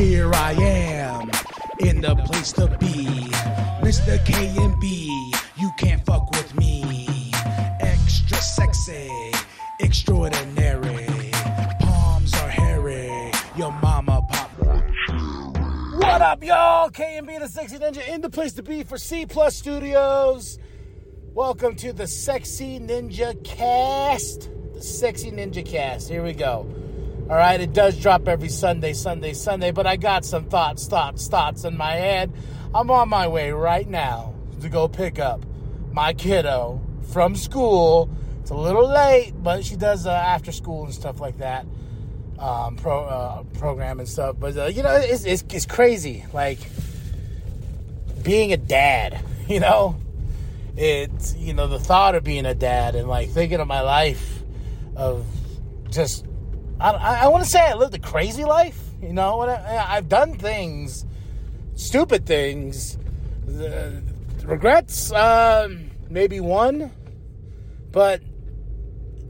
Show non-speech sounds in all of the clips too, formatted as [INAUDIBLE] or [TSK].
Here I am in the place to be. Mr. K and B, you can't fuck with me. Extra sexy, extraordinary. Palms are hairy, your mama pop. What up, y'all? K and B the Sexy Ninja in the place to be for C Plus Studios. Welcome to the Sexy Ninja Cast. The Sexy Ninja Cast. Here we go. All right, it does drop every Sunday, Sunday, Sunday, but I got some thoughts, thoughts, thoughts in my head. I'm on my way right now to go pick up my kiddo from school. It's a little late, but she does uh, after school and stuff like that, um, pro uh, program and stuff. But uh, you know, it's, it's it's crazy, like being a dad. [LAUGHS] You know, it's you know the thought of being a dad and like thinking of my life of just I, I want to say I lived a crazy life. You know, I, I've done things, stupid things, uh, regrets, um, maybe one, but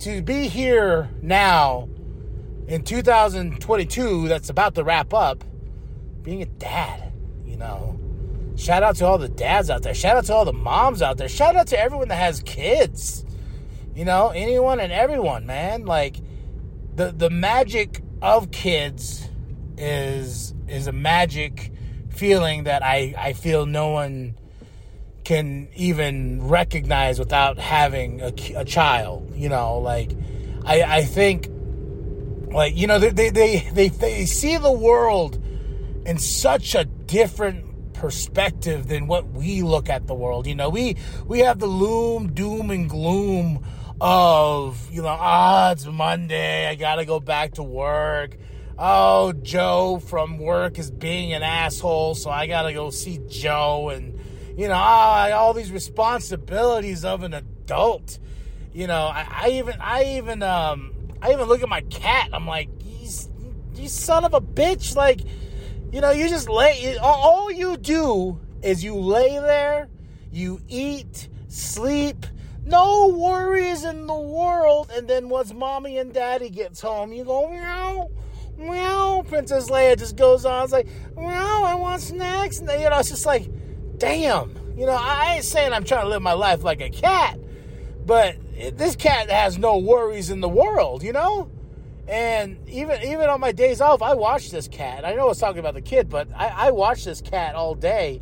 to be here now in 2022, that's about to wrap up, being a dad, you know. Shout out to all the dads out there. Shout out to all the moms out there. Shout out to everyone that has kids. You know, anyone and everyone, man. Like the the magic of kids is is a magic feeling that I, I feel no one can even recognize without having a, a child. You know, like I, I think like you know they, they they they they see the world in such a different perspective than what we look at the world. You know, we we have the loom, doom, and gloom of you know, ah, it's Monday, I gotta go back to work. Oh, Joe from work is being an asshole, so I gotta go see Joe, and you know, ah, all these responsibilities of an adult. You know, I, I even, I even, um, I even look at my cat. I'm like, he's, you son of a bitch! Like, you know, you just lay. All you do is you lay there, you eat, sleep, no worries in the world. And then once mommy and daddy gets home, you go meow, meow. Princess Leia just goes on, it's like meow. I want snacks, and you know, it's just like, damn. You know, I ain't saying I'm trying to live my life like a cat, but this cat has no worries in the world. You know. And even even on my days off, I watch this cat. I know I was talking about the kid, but I, I watch this cat all day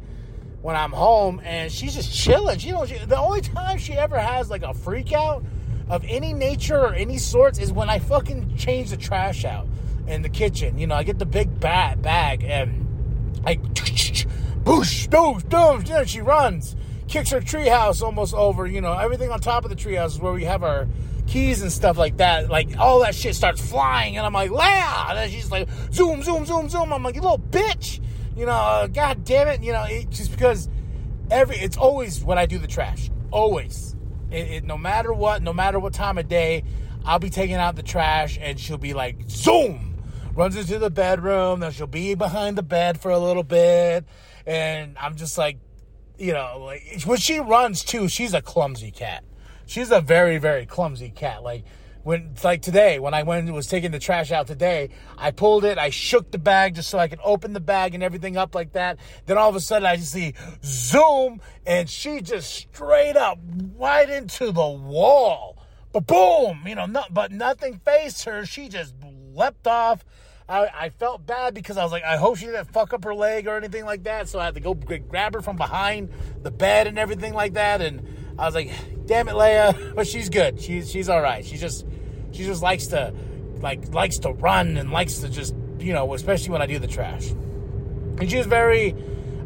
when I'm home, and she's just chilling. She don't. She, the only time she ever has like a freak out of any nature or any sorts is when I fucking change the trash out in the kitchen. You know, I get the big bat bag and I [TSK] boosh, boosh, boosh. She runs, kicks her treehouse almost over. You know, everything on top of the treehouse is where we have our keys and stuff like that. Like all that shit starts flying, and I'm like, Leia! And then she's like, zoom, zoom, zoom, zoom. I'm like, you little bitch you know, uh, god damn it, you know, it, just because every it's always when I do the trash, always. It, it, no matter what, no matter what time of day, I'll be taking out the trash, and she'll be like, zoom, runs into the bedroom. Then she'll be behind the bed for a little bit, and I'm just like, you know, like when she runs too, she's a clumsy cat. She's a very, very clumsy cat. Like when like today when I went was taking the trash out today, I pulled it, I shook the bag just so I could open the bag and everything up like that. Then all of a sudden I just see zoom and she just straight up right into the wall. But boom, you know, no, but nothing faced her. She just leapt off. I, I, felt bad because I was like, I hope she didn't fuck up her leg or anything like that. So I had to go grab her from behind the bed and everything like that. And I was like, damn it, Leia. [LAUGHS] But she's good. She's she's all right. She just she just likes to like likes to run and likes to just you know, especially when I do the trash. And she's very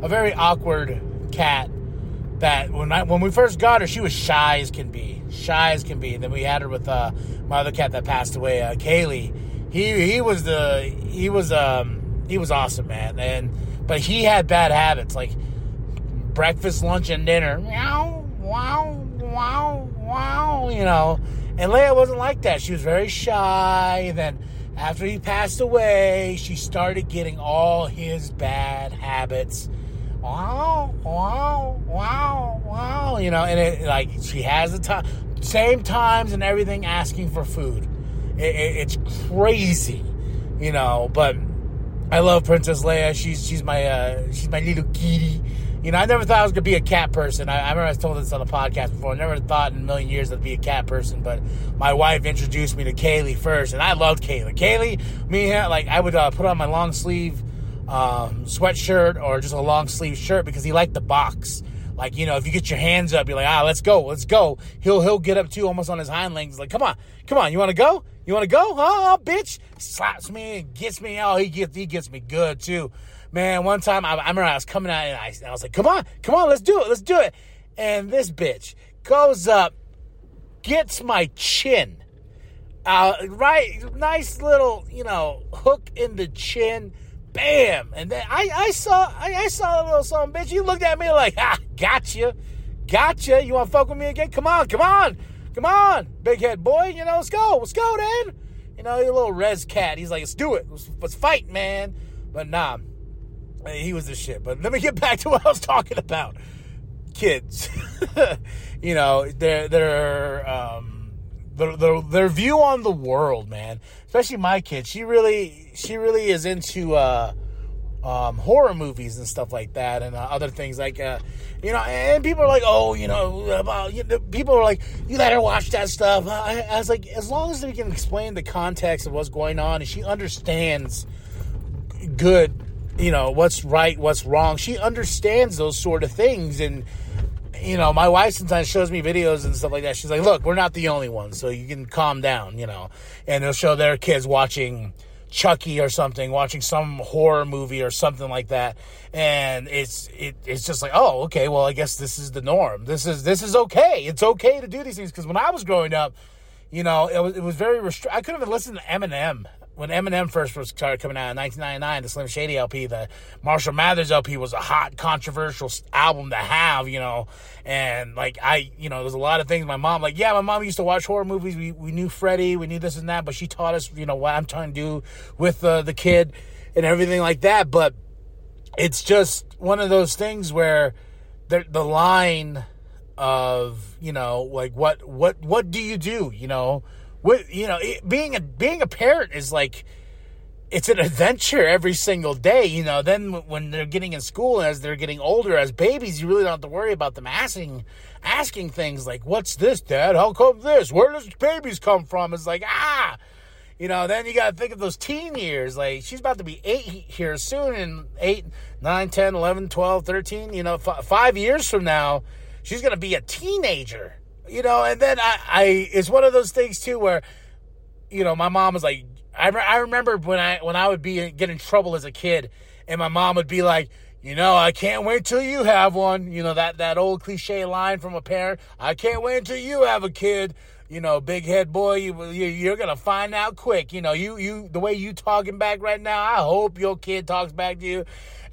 a very awkward cat. That when I when we first got her, she was shy as can be, shy as can be. And then we had her with uh, my other cat that passed away, uh, Kaylee. He he was the he was um he was awesome, man. And but he had bad habits like breakfast, lunch, and dinner. Meow, wow, wow, wow. You know, and Leia wasn't like that. She was very shy. And then after he passed away, she started getting all his bad habits. Wow, wow, wow, wow. You know, and it like she has the time, same times and everything, asking for food. It, it, it's crazy, you know. But I love Princess Leia. She's she's my uh, she's my little kitty. You know, I never thought I was gonna be a cat person. I, I remember I told this on the podcast before. I never thought in a million years I'd be a cat person. But my wife introduced me to Kaylee first, and I loved Kaylee. Kaylee, me, like I would uh, put on my long sleeve um, sweatshirt or just a long sleeve shirt because he liked the box. Like you know, if you get your hands up, you're like, ah, let's go, let's go. He'll he'll get up too, almost on his hind legs, like, come on, come on, you want to go? You want to go? Oh, bitch? Slaps me and gets me. Oh, he gets he gets me good too. Man, one time I, I remember I was coming out and I, I was like, come on, come on, let's do it, let's do it. And this bitch goes up, gets my chin. Uh, right, nice little, you know, hook in the chin bam. And then I, I saw I, I saw a little something, bitch. You looked at me like, ah, gotcha. Gotcha. You wanna fuck with me again? Come on, come on, come on, big head boy. You know, let's go. Let's go, then. You know, your little res cat. He's like, let's do it. Let's, let's fight, man. But nah, he was the shit. But let me get back to [LAUGHS] what I was talking about. Kids, [LAUGHS] you know, they're they're um, their, their, their view on the world, man. Especially my kid. She really she really is into uh, um, horror movies and stuff like that, and uh, other things like uh, you know. And people are like, oh, you know, about you know, people are like, you let her watch that stuff. I, I was like, as long as we can explain the context of what's going on, and she understands good, you know, what's right, what's wrong. She understands those sort of things, and you know, my wife sometimes shows me videos and stuff like that. She's like, look, we're not the only ones, so you can calm down, you know. And they'll show their kids watching Chucky or something, watching some horror movie or something like that. And it's it, it's just like, oh, okay, well, I guess this is the norm. This is this is okay. It's okay to do these things. Because when I was growing up, you know, it was it was very restrict. I couldn't even listen to Eminem when Eminem first was started coming out in 1999, the Slim Shady LP, the Marshall Mathers LP was a hot, controversial album to have, you know. And like I, you know, there's a lot of things. My mom, like, yeah, my mom used to watch horror movies. We we knew Freddy, we knew this and that, but she taught us, you know, what I'm trying to do with uh, the kid and everything like that. But it's just one of those things where the the line of you know, like what what what do you do, you know with you know being a being a parent is like it's an adventure every single day you know. Then when they're getting in school as they're getting older as babies you really don't have to worry about them asking asking things like what's this dad? How come this? Where does babies come from? It's like ah! You know then you got to think of those teen years like she's about to be eight here soon and 8 9 10 11 12 13 you know f- five years from now she's going to be a teenager you know, and then I, I, it's one of those things too where, you know, my mom was like, I, I remember when I, when I would be get in trouble as a kid, and my mom would be like, you know, I can't wait till you have one. You know that that old cliche line from a parent. I can't wait until you have a kid. You know, big head boy, you, you are gonna find out quick. You know, you you the way you talking back right now. I hope your kid talks back to you.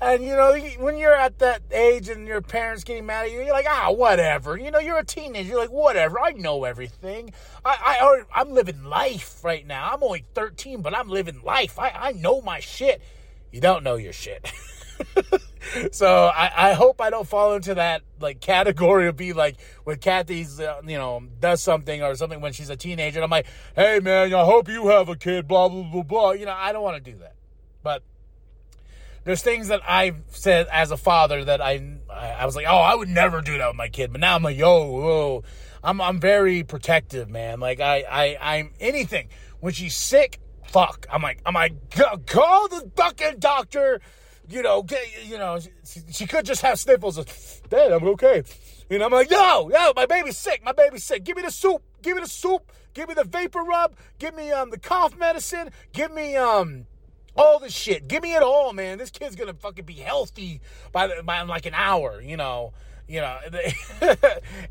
And you know, when you're at that age and your parents getting mad at you, you're like, ah, whatever. You know, you're a teenager. You're like, whatever. I know everything. I, I, I'm living life right now. I'm only 13, but I'm living life. I, I know my shit. You don't know your shit. [LAUGHS] so I, I hope I don't fall into that like category of be like when Kathy's uh, you know does something or something when she's a teenager. I'm like, hey man, I hope you have a kid. Blah blah blah blah. You know, I don't want to do that. But there's things that I've said as a father that I I was like, oh, I would never do that with my kid. But now I'm like, yo, whoa. I'm I'm very protective, man. Like I I I'm anything when she's sick. Fuck. I'm like I'm like call the fucking doctor. You know, get, you know, she, she could just have sniffles. Dad, I'm okay. You know, I'm like, no, no, my baby's sick. My baby's sick. Give me the soup. Give me the soup. Give me the vapor rub. Give me um the cough medicine. Give me um all the shit. Give me it all, man. This kid's gonna fucking be healthy by, the, by like an hour, you know. You know, [LAUGHS] and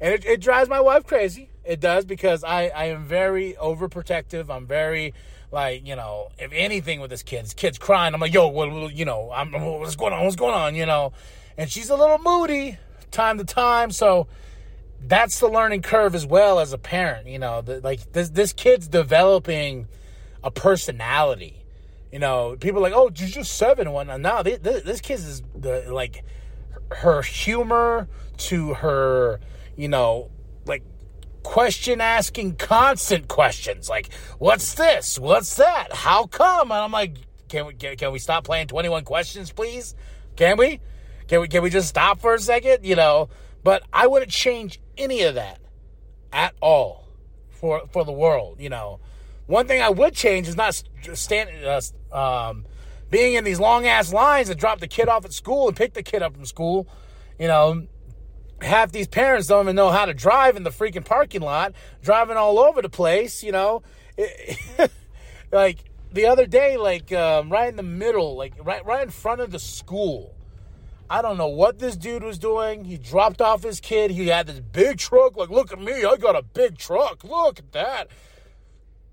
it, it, drives my wife crazy. It does because I, I am very overprotective. I'm very like, you know, if anything with this kid, this kid's crying. I'm like, yo, what, you know, I'm, what's going on? What's going on? You know, and she's a little moody time to time. So that's the learning curve as well as a parent. You know, the, like this this kid's developing a personality you know, people are like, oh, she's just seven and whatnot. No, this, this kid is the like her humor to her, you know, like question asking constant questions like, what's this? What's that? How come? And I'm like, can we can, can we stop playing 21 questions, please? Can we? Can we can we just stop for a second? You know, but I wouldn't change any of that at all for for the world. You know, one thing I would change is not standing, uh, um, being in these long ass lines to drop the kid off at school and pick the kid up from school. You know, half these parents don't even know how to drive in the freaking parking lot, driving all over the place. You know, [LAUGHS] like the other day, like um, right in the middle, like right right in front of the school. I don't know what this dude was doing. He dropped off his kid. He had this big truck. Like, look at me. I got a big truck. Look at that.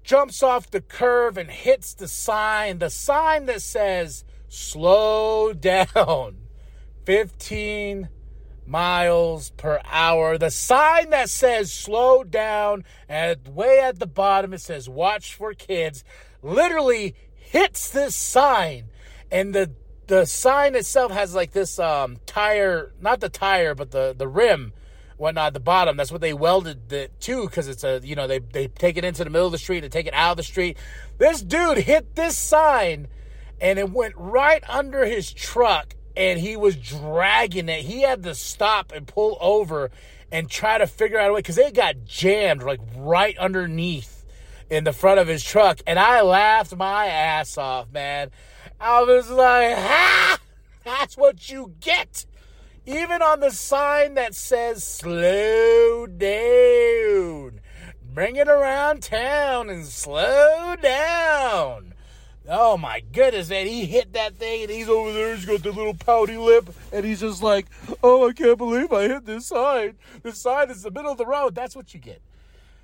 Jumps off the curve and hits the sign. The sign that says, slow down. [LAUGHS] 15 miles per hour. The sign that says slow down, and way at the bottom it says watch for kids, literally hits this sign. And the the sign itself has like this um, tire, not the tire, but the the rim, whatnot at the bottom. That's what they welded it to because it's a you know they they take it into the middle of the street, they take it out of the street. This dude hit this sign, and it went right under his truck, and he was dragging it. He had to stop and pull over and try to figure out a way because it got jammed like right underneath in the front of his truck, and I laughed my ass off, man. I was like, ha! That's what you get. Even on the sign that says slow down. Bring it around town and slow down. Oh my goodness, man. He hit that thing and he's over there. He's got the little pouty lip and he's just like, oh, I can't believe I hit this sign. The sign is the middle of the road. That's what you get.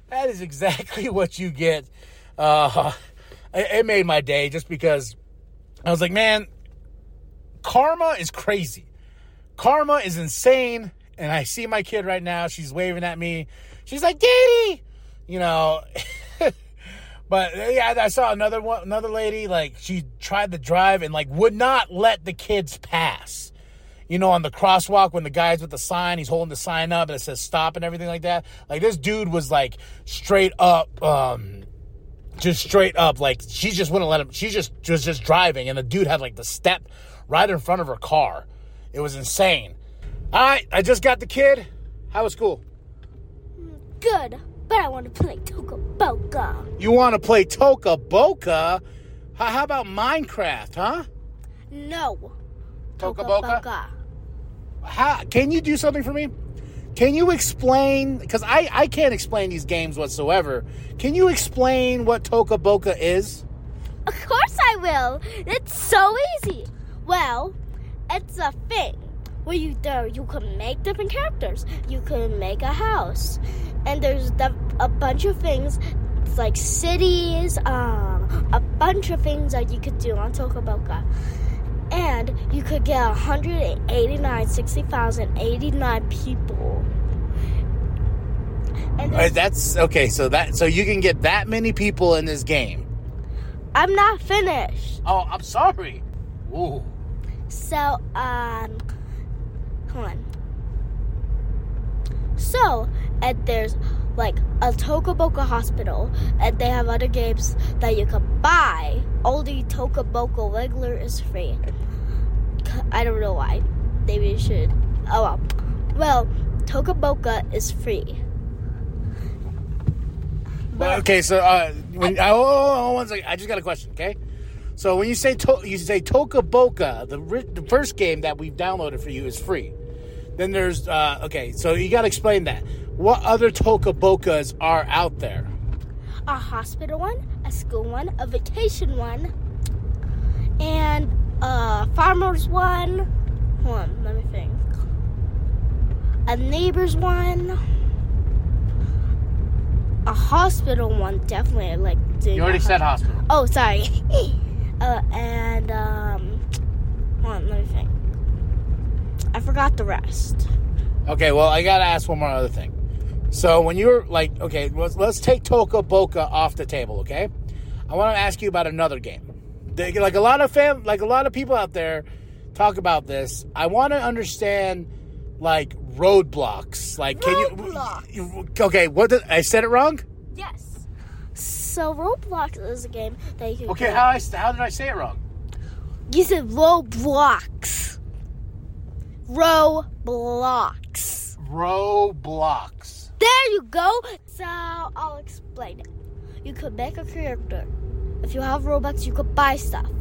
That is exactly [LAUGHS] what you get. Uh, it made my day just because I was like, man, karma is crazy. Karma is insane. And I see my kid right now. She's waving at me. She's like, Daddy, you know. [LAUGHS] but yeah, I saw another one, another lady. Like she tried to drive and like would not let the kids pass. You know, on the crosswalk when the guy's with the sign, he's holding the sign up and it says stop and everything like that. Like this dude was like straight up um, just straight up like she just wouldn't let him she just was just driving and the dude had like the step right in front of her car it was insane all right i just got the kid how was school Good, but I want to play Toca Boca. you want to play Toca Boca how, how about minecraft huh No. Toca Boca? how, can you do something for me can you explain because I, I can't explain these games whatsoever can you explain what Toca Boca is Of course I will. It's so easy. Well, it's a thing where you there you can make different characters. You can make a house, and there's the, a bunch of things it's like cities, um, a bunch of things that you could do on Toca Boca. And you could get 189, 60,089 people. And right, that's okay so that so you can get that many people in this game I'm not finished. oh i'm sorry Ooh. So, um, hold on. So, and there's like a Toca Boca hospital, and they have other games that you can buy. Only Toca Boca regular is free. I don't know why. Maybe you should. Oh well. Well, Toca Boca is free. Well, okay, so uh, when I, oh, oh, oh, one second. I just got a question. Okay, so when you say to, you say Toca Boca, the ri- the first game that we've downloaded for you is free. Then there's uh, okay, so you got to explain that. What other Toca Bocas are out there? A hospital one, a school one, a vacation one, and a farmer's one. Hold on, let me think. A neighbor's one. A hospital one, definitely. I like You already said hospital. Oh, sorry. [LAUGHS] uh, and um, hold on, let me think. I forgot the rest. Okay, well, I got to ask one more other thing. So when you're like, okay, let's, let's take Toca Boca off the table, okay? I want to ask you about another game. They- Like a lot of fam, like a lot of people out there talk about this. I want to understand like roadblocks. Like, can Roadblocks. you? Okay, what did I said it wrong? Yes. So Roblox is a game that you can Okay, get- how I how did I say it wrong? You said Roblox. Roblox. Roblox. There you go. So I'll explain it. You could make a character. If you have Robux, you could buy stuff.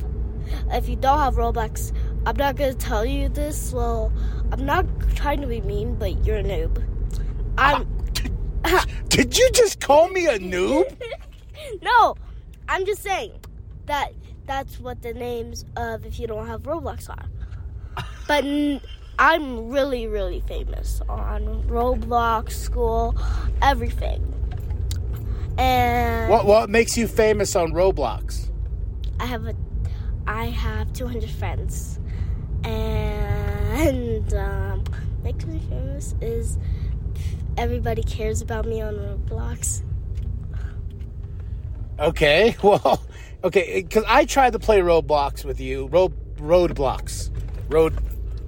If you don't have Robux, I'm not gonna tell you this. Well, I'm not trying to be mean, but you're a noob. I'm [LAUGHS] Did you just call me a noob? [LAUGHS] [LAUGHS] no. I'm just saying that that's what the names of if you don't have Roblox are. But n- I'm really, really famous on Roblox, school, everything. And What what makes you famous on Roblox? I have a, I have 200 friends, and um, makes me famous is everybody cares about me on Roblox. Okay, [LAUGHS] well, okay, because I tried to play roadblocks with you. Road roadblocks, road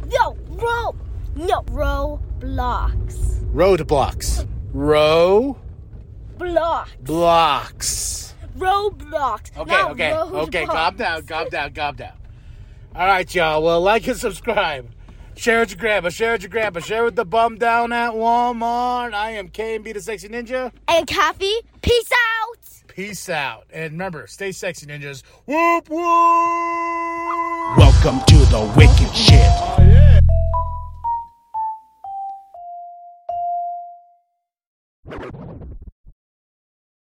No, Ro, no Roblox, roadblocks, row block, blocks. Roblox. Okay, okay, okay. Calm down, calm down, calm down. All right, y'all. Well, like and subscribe. Share with your grandma. Share with your grandpa. Share with the bum down at Walmart. I am K and B the Sexy Ninja. And Kathy, peace out. Peace out. And remember, stay sexy, ninjas. Whoop whoop. Welcome to the wicked shit.